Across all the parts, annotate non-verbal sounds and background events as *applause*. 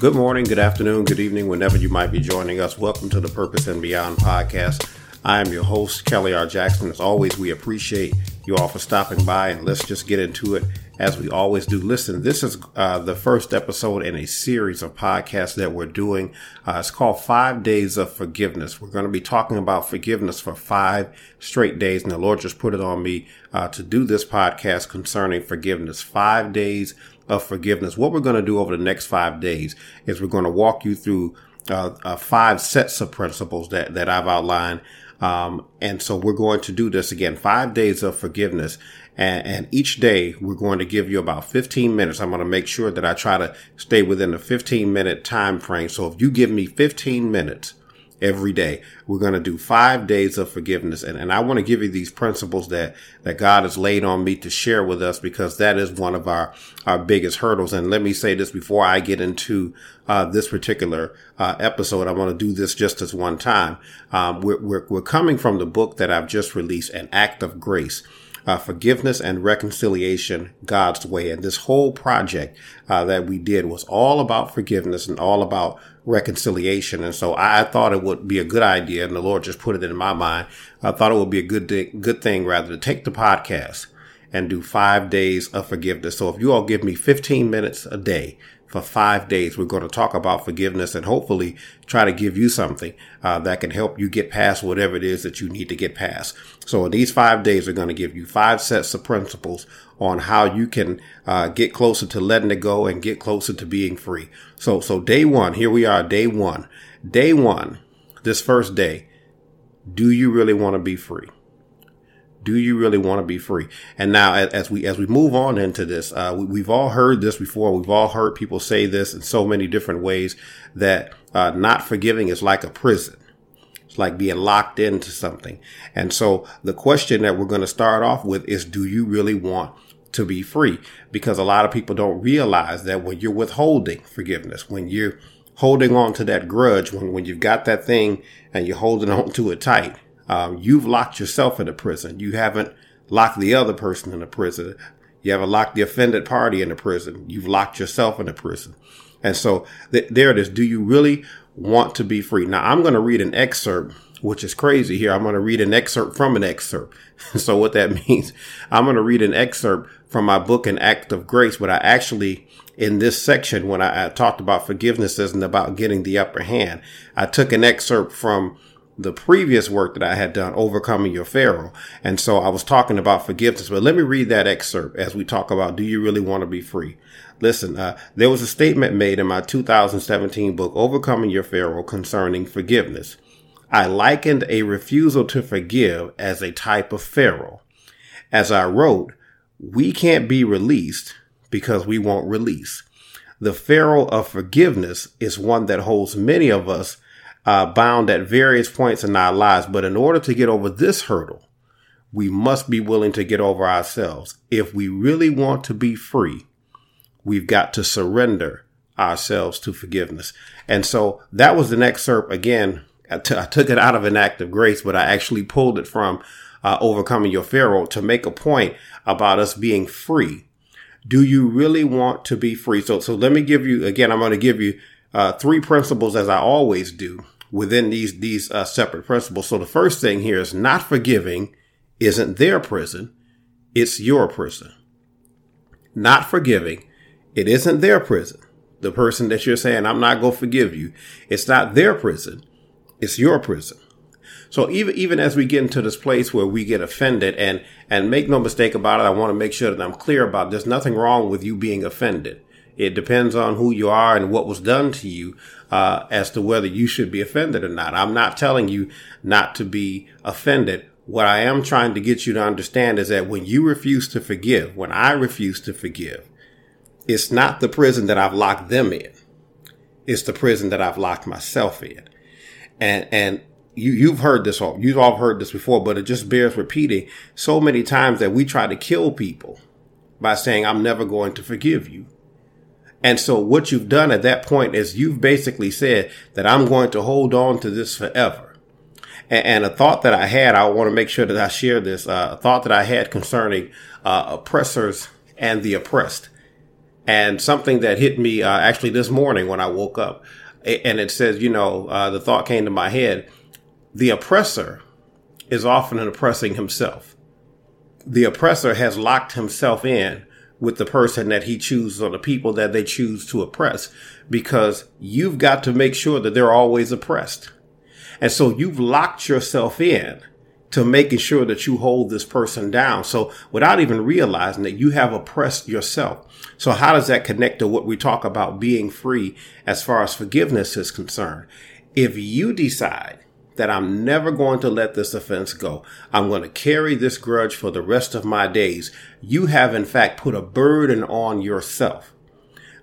Good morning, good afternoon, good evening, whenever you might be joining us. Welcome to the Purpose and Beyond podcast. I am your host, Kelly R. Jackson. As always, we appreciate you all for stopping by, and let's just get into it as we always do. Listen, this is uh, the first episode in a series of podcasts that we're doing. Uh, it's called Five Days of Forgiveness. We're going to be talking about forgiveness for five straight days, and the Lord just put it on me uh, to do this podcast concerning forgiveness. Five days of forgiveness. What we're going to do over the next five days is we're going to walk you through uh, uh, five sets of principles that, that I've outlined. Um, and so we're going to do this again, five days of forgiveness. And, and, each day we're going to give you about 15 minutes. I'm going to make sure that I try to stay within the 15 minute time frame. So if you give me 15 minutes, every day. We're going to do five days of forgiveness. And, and I want to give you these principles that, that God has laid on me to share with us because that is one of our, our biggest hurdles. And let me say this before I get into uh, this particular uh, episode. I want to do this just as one time. Um, we're, we're, we're coming from the book that I've just released, An Act of Grace uh, forgiveness and reconciliation God's way. And this whole project uh, that we did was all about forgiveness and all about reconciliation. And so I thought it would be a good idea, and the Lord just put it in my mind. I thought it would be a good good thing rather to take the podcast and do five days of forgiveness. So if you all give me 15 minutes a day for five days. We're going to talk about forgiveness and hopefully try to give you something uh, that can help you get past whatever it is that you need to get past. So in these five days, we're going to give you five sets of principles on how you can uh, get closer to letting it go and get closer to being free. So, so day one, here we are, day one. Day one, this first day, do you really want to be free? Do you really want to be free? And now, as we as we move on into this, uh, we, have all heard this before. We've all heard people say this in so many different ways that uh, not forgiving is like a prison. It's like being locked into something. And so, the question that we're going to start off with is: Do you really want to be free? Because a lot of people don't realize that when you're withholding forgiveness, when you're holding on to that grudge, when when you've got that thing and you're holding *laughs* on to it tight um, you've locked yourself in a prison. You haven't locked the other person in a prison. You haven't locked the offended party in a prison. You've locked yourself in a prison. And so th- there it is. Do you really want to be free? Now I'm going to read an excerpt, which is crazy here. I'm going to read an excerpt from an excerpt. *laughs* so what that *laughs* means, I'm going to read an excerpt from my book, An Act of Grace, but I actually, in this section, when I, I talked about forgiveness isn't about getting the upper hand, I took an excerpt from the previous work that I had done, Overcoming Your Pharaoh. And so I was talking about forgiveness, but let me read that excerpt as we talk about, do you really want to be free? Listen, uh, there was a statement made in my 2017 book, Overcoming Your Pharaoh, concerning forgiveness. I likened a refusal to forgive as a type of Pharaoh. As I wrote, we can't be released because we won't release. The Pharaoh of forgiveness is one that holds many of us uh, bound at various points in our lives. But in order to get over this hurdle, we must be willing to get over ourselves. If we really want to be free, we've got to surrender ourselves to forgiveness. And so that was an excerpt again. I, t- I took it out of an act of grace, but I actually pulled it from uh, overcoming your Pharaoh to make a point about us being free. Do you really want to be free? So, so let me give you again. I'm going to give you uh, three principles as I always do within these these uh, separate principles. So the first thing here is not forgiving isn't their prison, it's your prison. Not forgiving, it isn't their prison. The person that you're saying I'm not going to forgive you, it's not their prison, it's your prison. So even even as we get into this place where we get offended and and make no mistake about it, I want to make sure that I'm clear about it. there's nothing wrong with you being offended. It depends on who you are and what was done to you uh, as to whether you should be offended or not. I'm not telling you not to be offended. What I am trying to get you to understand is that when you refuse to forgive, when I refuse to forgive, it's not the prison that I've locked them in. It's the prison that I've locked myself in. And, and you, you've heard this all, you've all heard this before, but it just bears repeating so many times that we try to kill people by saying, I'm never going to forgive you. And so what you've done at that point is you've basically said that I'm going to hold on to this forever. And, and a thought that I had, I want to make sure that I share this, uh, a thought that I had concerning uh, oppressors and the oppressed. And something that hit me uh, actually this morning when I woke up, and it says, you know, uh, the thought came to my head the oppressor is often oppressing himself. The oppressor has locked himself in with the person that he chooses or the people that they choose to oppress because you've got to make sure that they're always oppressed. And so you've locked yourself in to making sure that you hold this person down. So without even realizing that you have oppressed yourself. So how does that connect to what we talk about being free as far as forgiveness is concerned? If you decide that I'm never going to let this offense go. I'm going to carry this grudge for the rest of my days. You have in fact put a burden on yourself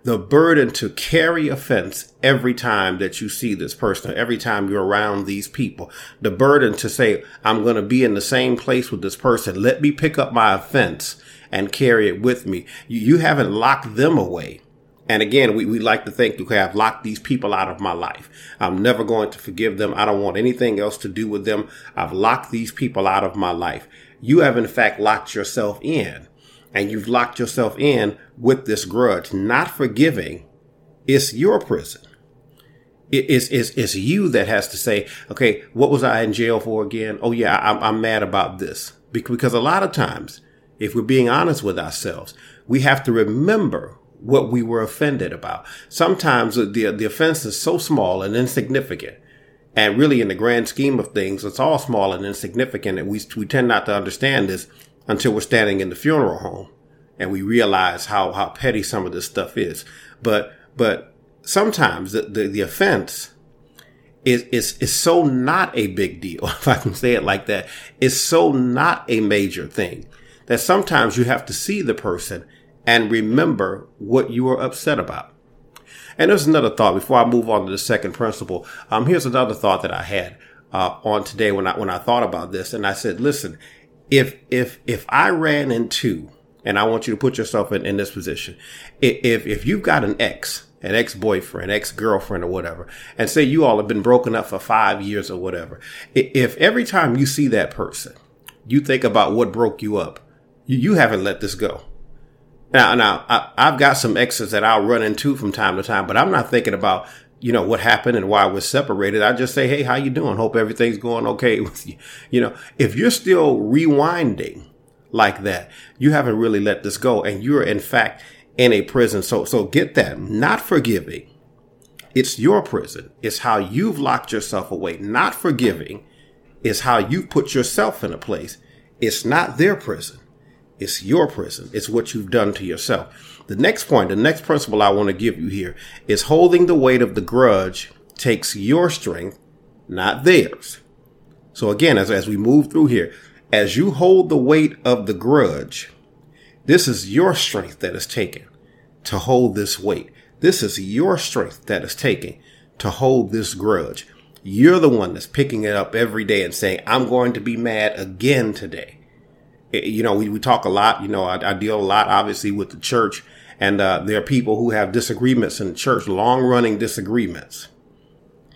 the burden to carry offense every time that you see this person, every time you're around these people, the burden to say, I'm going to be in the same place with this person. Let me pick up my offense and carry it with me. You, haven't locked them away. And again, we, we like to think, okay, I've locked these people out of my life. I'm never going to forgive them. I don't want anything else to do with them. I've locked these people out of my life. You have in fact locked yourself in and you've locked yourself in with this grudge, not forgiving, it's your prison. It's, it's, it's you that has to say, okay, what was I in jail for again? Oh yeah, I'm, I'm mad about this. Because a lot of times, if we're being honest with ourselves, we have to remember what we were offended about. Sometimes the, the offense is so small and insignificant. And really, in the grand scheme of things, it's all small and insignificant. And we, we tend not to understand this until we're standing in the funeral home and we realize how, how petty some of this stuff is. But, but sometimes the, the, the offense is, is, is so not a big deal. *laughs* If I can say it like that, it's so not a major thing that sometimes you have to see the person and remember what you were upset about. And there's another thought before I move on to the second principle. Um, here's another thought that I had uh, on today when I when I thought about this, and I said, listen, if if if I ran into and I want you to put yourself in, in this position. If if you've got an ex, an ex boyfriend, ex girlfriend, or whatever, and say you all have been broken up for five years or whatever, if every time you see that person, you think about what broke you up, you, you haven't let this go. Now, now I, I've got some exes that I'll run into from time to time, but I'm not thinking about you know, what happened and why we're separated. I just say, Hey, how you doing? Hope everything's going okay *laughs* with you. You know, if you're still rewinding like that, you haven't really let this go. And you're in fact in a prison. So, so get that. Not forgiving. It's your prison. It's how you've locked yourself away. Not forgiving is how you put yourself in a place. It's not their prison. It's your prison. It's what you've done to yourself. The next point, the next principle I want to give you here is holding the weight of the grudge takes your strength, not theirs. So again, as, as we move through here, as you hold the weight of the grudge, this is your strength that is taken to hold this weight. This is your strength that is taken to hold this grudge. You're the one that's picking it up every day and saying, I'm going to be mad again today. You know, we, we talk a lot, you know, I, I deal a lot, obviously, with the church and uh, there are people who have disagreements in the church, long running disagreements.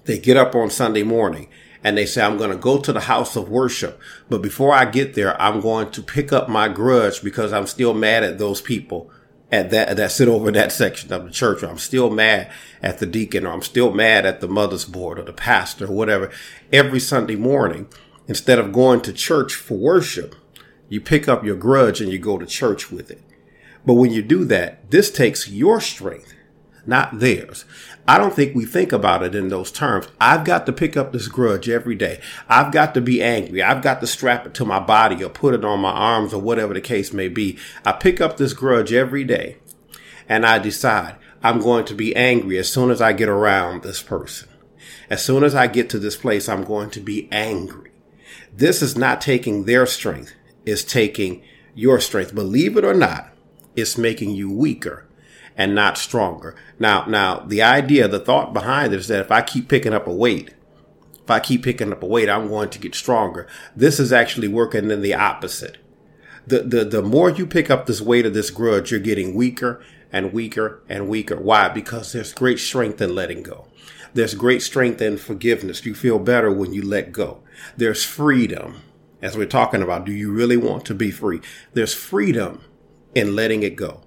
They get up on Sunday morning and they say, I'm going to go to the house of worship. But before I get there, I'm going to pick up my grudge because I'm still mad at those people at that, that sit over that section of the church. Or I'm still mad at the deacon or I'm still mad at the mother's board or the pastor or whatever. Every Sunday morning, instead of going to church for worship, you pick up your grudge and you go to church with it. But when you do that, this takes your strength, not theirs. I don't think we think about it in those terms. I've got to pick up this grudge every day. I've got to be angry. I've got to strap it to my body or put it on my arms or whatever the case may be. I pick up this grudge every day and I decide I'm going to be angry as soon as I get around this person. As soon as I get to this place, I'm going to be angry. This is not taking their strength. It's taking your strength. Believe it or not, it's making you weaker and not stronger. Now, now the idea, the thought behind it is that if I keep picking up a weight, if I keep picking up a weight, I'm going to get stronger. This is actually working in the opposite. The, the, the more you pick up this weight of this grudge, you're getting weaker and weaker and weaker. Why? Because there's great strength in letting go. There's great strength in forgiveness. You feel better when you let go. There's freedom. As we're talking about, do you really want to be free? There's freedom in letting it go.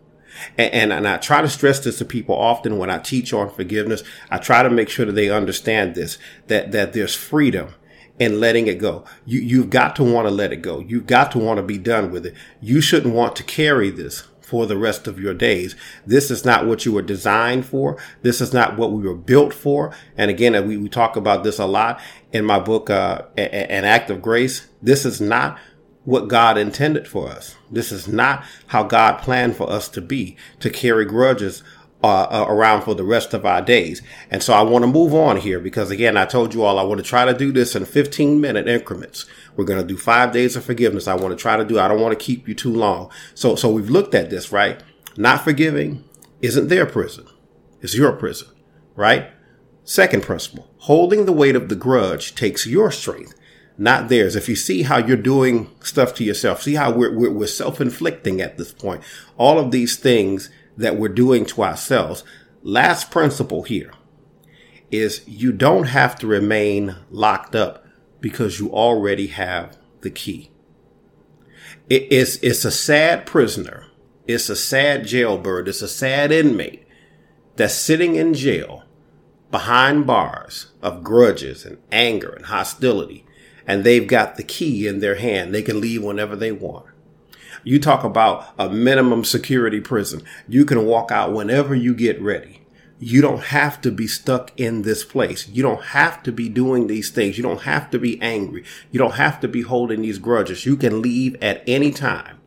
And, and, and, I try to stress this to people often when I teach on forgiveness. I try to make sure that they understand this, that, that there's freedom in letting it go. You, you've got to want to let it go. You've got to want to be done with it. You shouldn't want to carry this for the rest of your days. This is not what you were designed for. This is not what we were built for. And again, we, we talk about this a lot in my book, uh, An Act of Grace. This is not what God intended for us. This is not how God planned for us to be, to carry grudges uh, uh, around for the rest of our days. And so I want to move on here because again, I told you all I want to try to do this in 15 minute increments. We're going to do five days of forgiveness. I want to try to do, I don't want to keep you too long. So, so we've looked at this, right? Not forgiving isn't their prison. It's your prison, right? Second principle, holding the weight of the grudge takes your strength not theirs. If you see how you're doing stuff to yourself, see how we're, we're, we're self-inflicting at this point. All of these things that we're doing to ourselves. Last principle here is you don't have to remain locked up because you already have the key. It is, it's a sad prisoner. It's a sad jailbird. It's a sad inmate that's sitting in jail behind bars of grudges and anger and hostility and they've got the key in their hand. They can leave whenever they want. You talk about a minimum security prison. You can walk out whenever you get ready. You don't have to be stuck in this place. You don't have to be doing these things. You don't have to be angry. You don't have to be holding these grudges. You can leave at any time.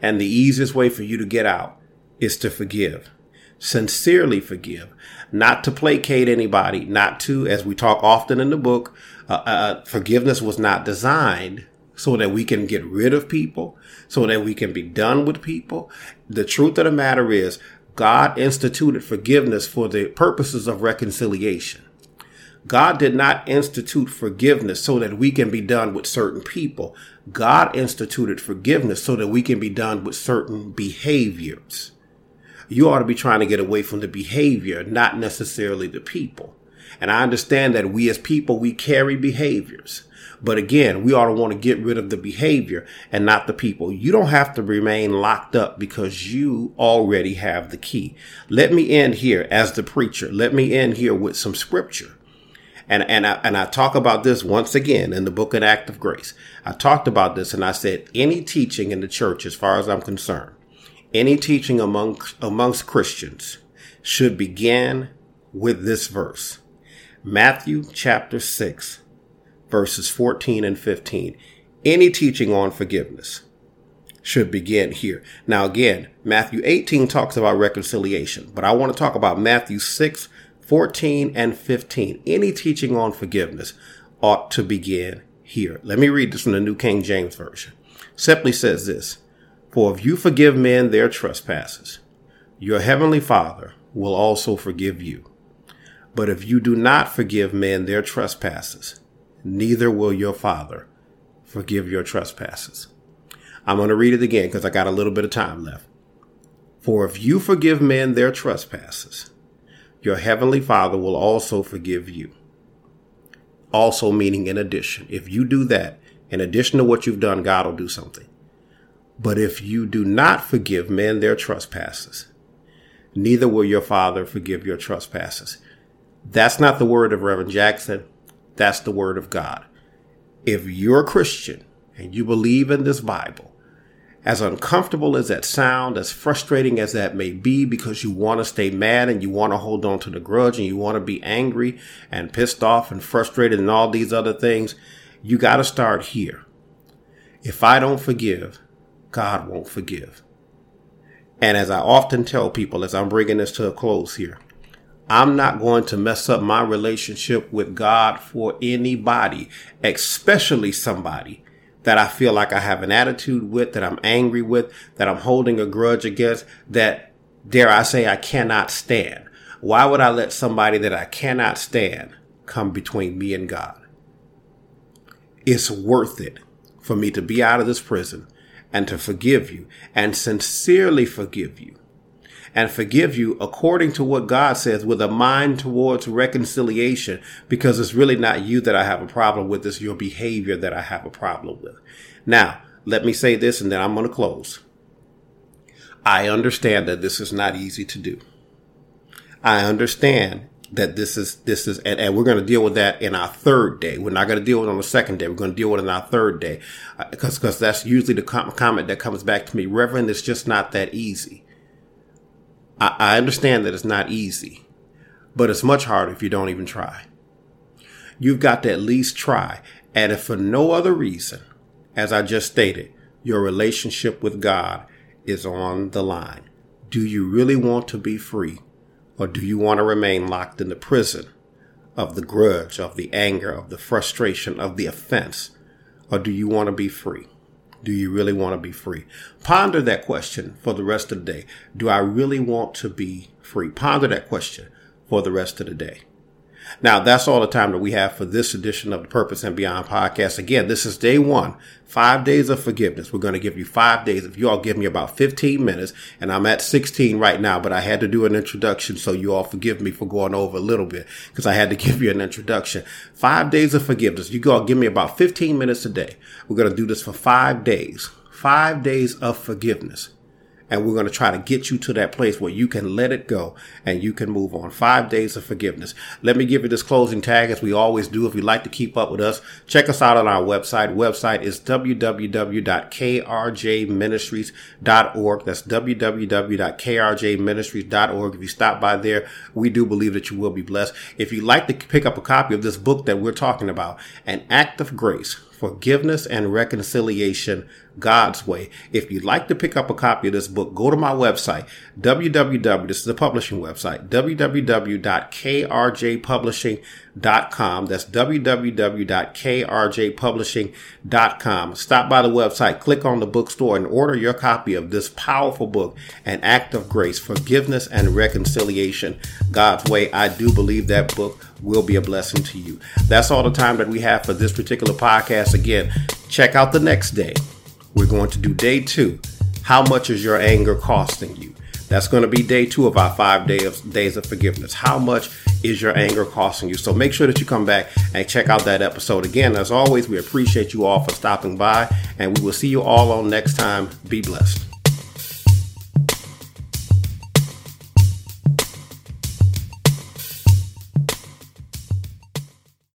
And the easiest way for you to get out is to forgive. Sincerely forgive. Not to placate anybody, not to, as we talk often in the book, uh, uh, forgiveness was not designed so that we can get rid of people, so that we can be done with people. The truth of the matter is, God instituted forgiveness for the purposes of reconciliation. God did not institute forgiveness so that we can be done with certain people. God instituted forgiveness so that we can be done with certain behaviors. You ought to be trying to get away from the behavior, not necessarily the people. And I understand that we as people, we carry behaviors. But again, we ought to want to get rid of the behavior and not the people. You don't have to remain locked up because you already have the key. Let me end here as the preacher. Let me end here with some scripture. And, and I, and I talk about this once again in the book An Act of Grace. I talked about this and I said any teaching in the church, as far as I'm concerned, any teaching among, amongst Christians should begin with this verse. Matthew chapter 6, verses 14 and 15. Any teaching on forgiveness should begin here. Now, again, Matthew 18 talks about reconciliation, but I want to talk about Matthew 6, 14 and 15. Any teaching on forgiveness ought to begin here. Let me read this from the New King James Version. Simply says this, For if you forgive men their trespasses, your heavenly Father will also forgive you. But if you do not forgive men their trespasses, neither will your Father forgive your trespasses. I'm going to read it again because I got a little bit of time left. For if you forgive men their trespasses, your heavenly Father will also forgive you. Also, meaning in addition. If you do that, in addition to what you've done, God will do something. But if you do not forgive men their trespasses, neither will your Father forgive your trespasses. That's not the word of Reverend Jackson. That's the word of God. If you're a Christian and you believe in this Bible, as uncomfortable as that sound, as frustrating as that may be, because you want to stay mad and you want to hold on to the grudge and you want to be angry and pissed off and frustrated and all these other things, you got to start here. If I don't forgive, God won't forgive. And as I often tell people, as I'm bringing this to a close here, I'm not going to mess up my relationship with God for anybody, especially somebody that I feel like I have an attitude with, that I'm angry with, that I'm holding a grudge against, that dare I say I cannot stand. Why would I let somebody that I cannot stand come between me and God? It's worth it for me to be out of this prison and to forgive you and sincerely forgive you and forgive you according to what God says with a mind towards reconciliation because it's really not you that I have a problem with. It's your behavior that I have a problem with. Now, let me say this and then I'm going to close. I understand that this is not easy to do. I understand that this is this is and, and we're going to deal with that in our third day. We're not going to deal with it on the second day. We're going to deal with it in our third day because uh, because that's usually the com- comment that comes back to me. Reverend, it's just not that easy. I, I understand that it's not easy, but it's much harder if you don't even try. You've got to at least try, and if for no other reason, as I just stated, your relationship with God is on the line. Do you really want to be free? Or do you want to remain locked in the prison of the grudge, of the anger, of the frustration, of the offense? Or do you want to be free? Do you really want to be free? Ponder that question for the rest of the day. Do I really want to be free? Ponder that question for the rest of the day. Now, that's all the time that we have for this edition of the Purpose and Beyond podcast. Again, this is day one, five days of forgiveness. We're going to give you five days. If you all give me about 15 minutes, and I'm at 16 right now, but I had to do an introduction, so you all forgive me for going over a little bit because I had to *laughs* give you an introduction. Five days of forgiveness. You all give me about 15 minutes a day. We're going to do this for five days. Five days of forgiveness and we're going to try to get you to that place where you can let it go and you can move on. Five days of forgiveness. Let me give you this closing tag as we always do. If you'd like to keep up with us, check us out on our website. Website is www.krjministries.org. That's www.krjministries.org. If you stop by there, we do believe that you will be blessed. If you'd like to pick up a copy of this book that we're talking about, An Act of Grace, Forgiveness and Reconciliation God's Way. If you'd like to pick up a copy of this book, go to my website, www, this is the publishing website, www.krjpublishing.com. That's www.krjpublishing.com. Stop by the website, click on the bookstore and order your copy of this powerful book, An Act of Grace, Forgiveness and Reconciliation God's Way. I do believe that book will be a blessing to you. That's all the time that we have for this particular podcast. Again, check out the next day. We're going to do day two. How much is your anger costing you? That's going to be day two of our five day of, days of forgiveness. How much is your anger costing you? So make sure that you come back and check out that episode. Again, as always, we appreciate you all for stopping by, and we will see you all on next time. Be blessed.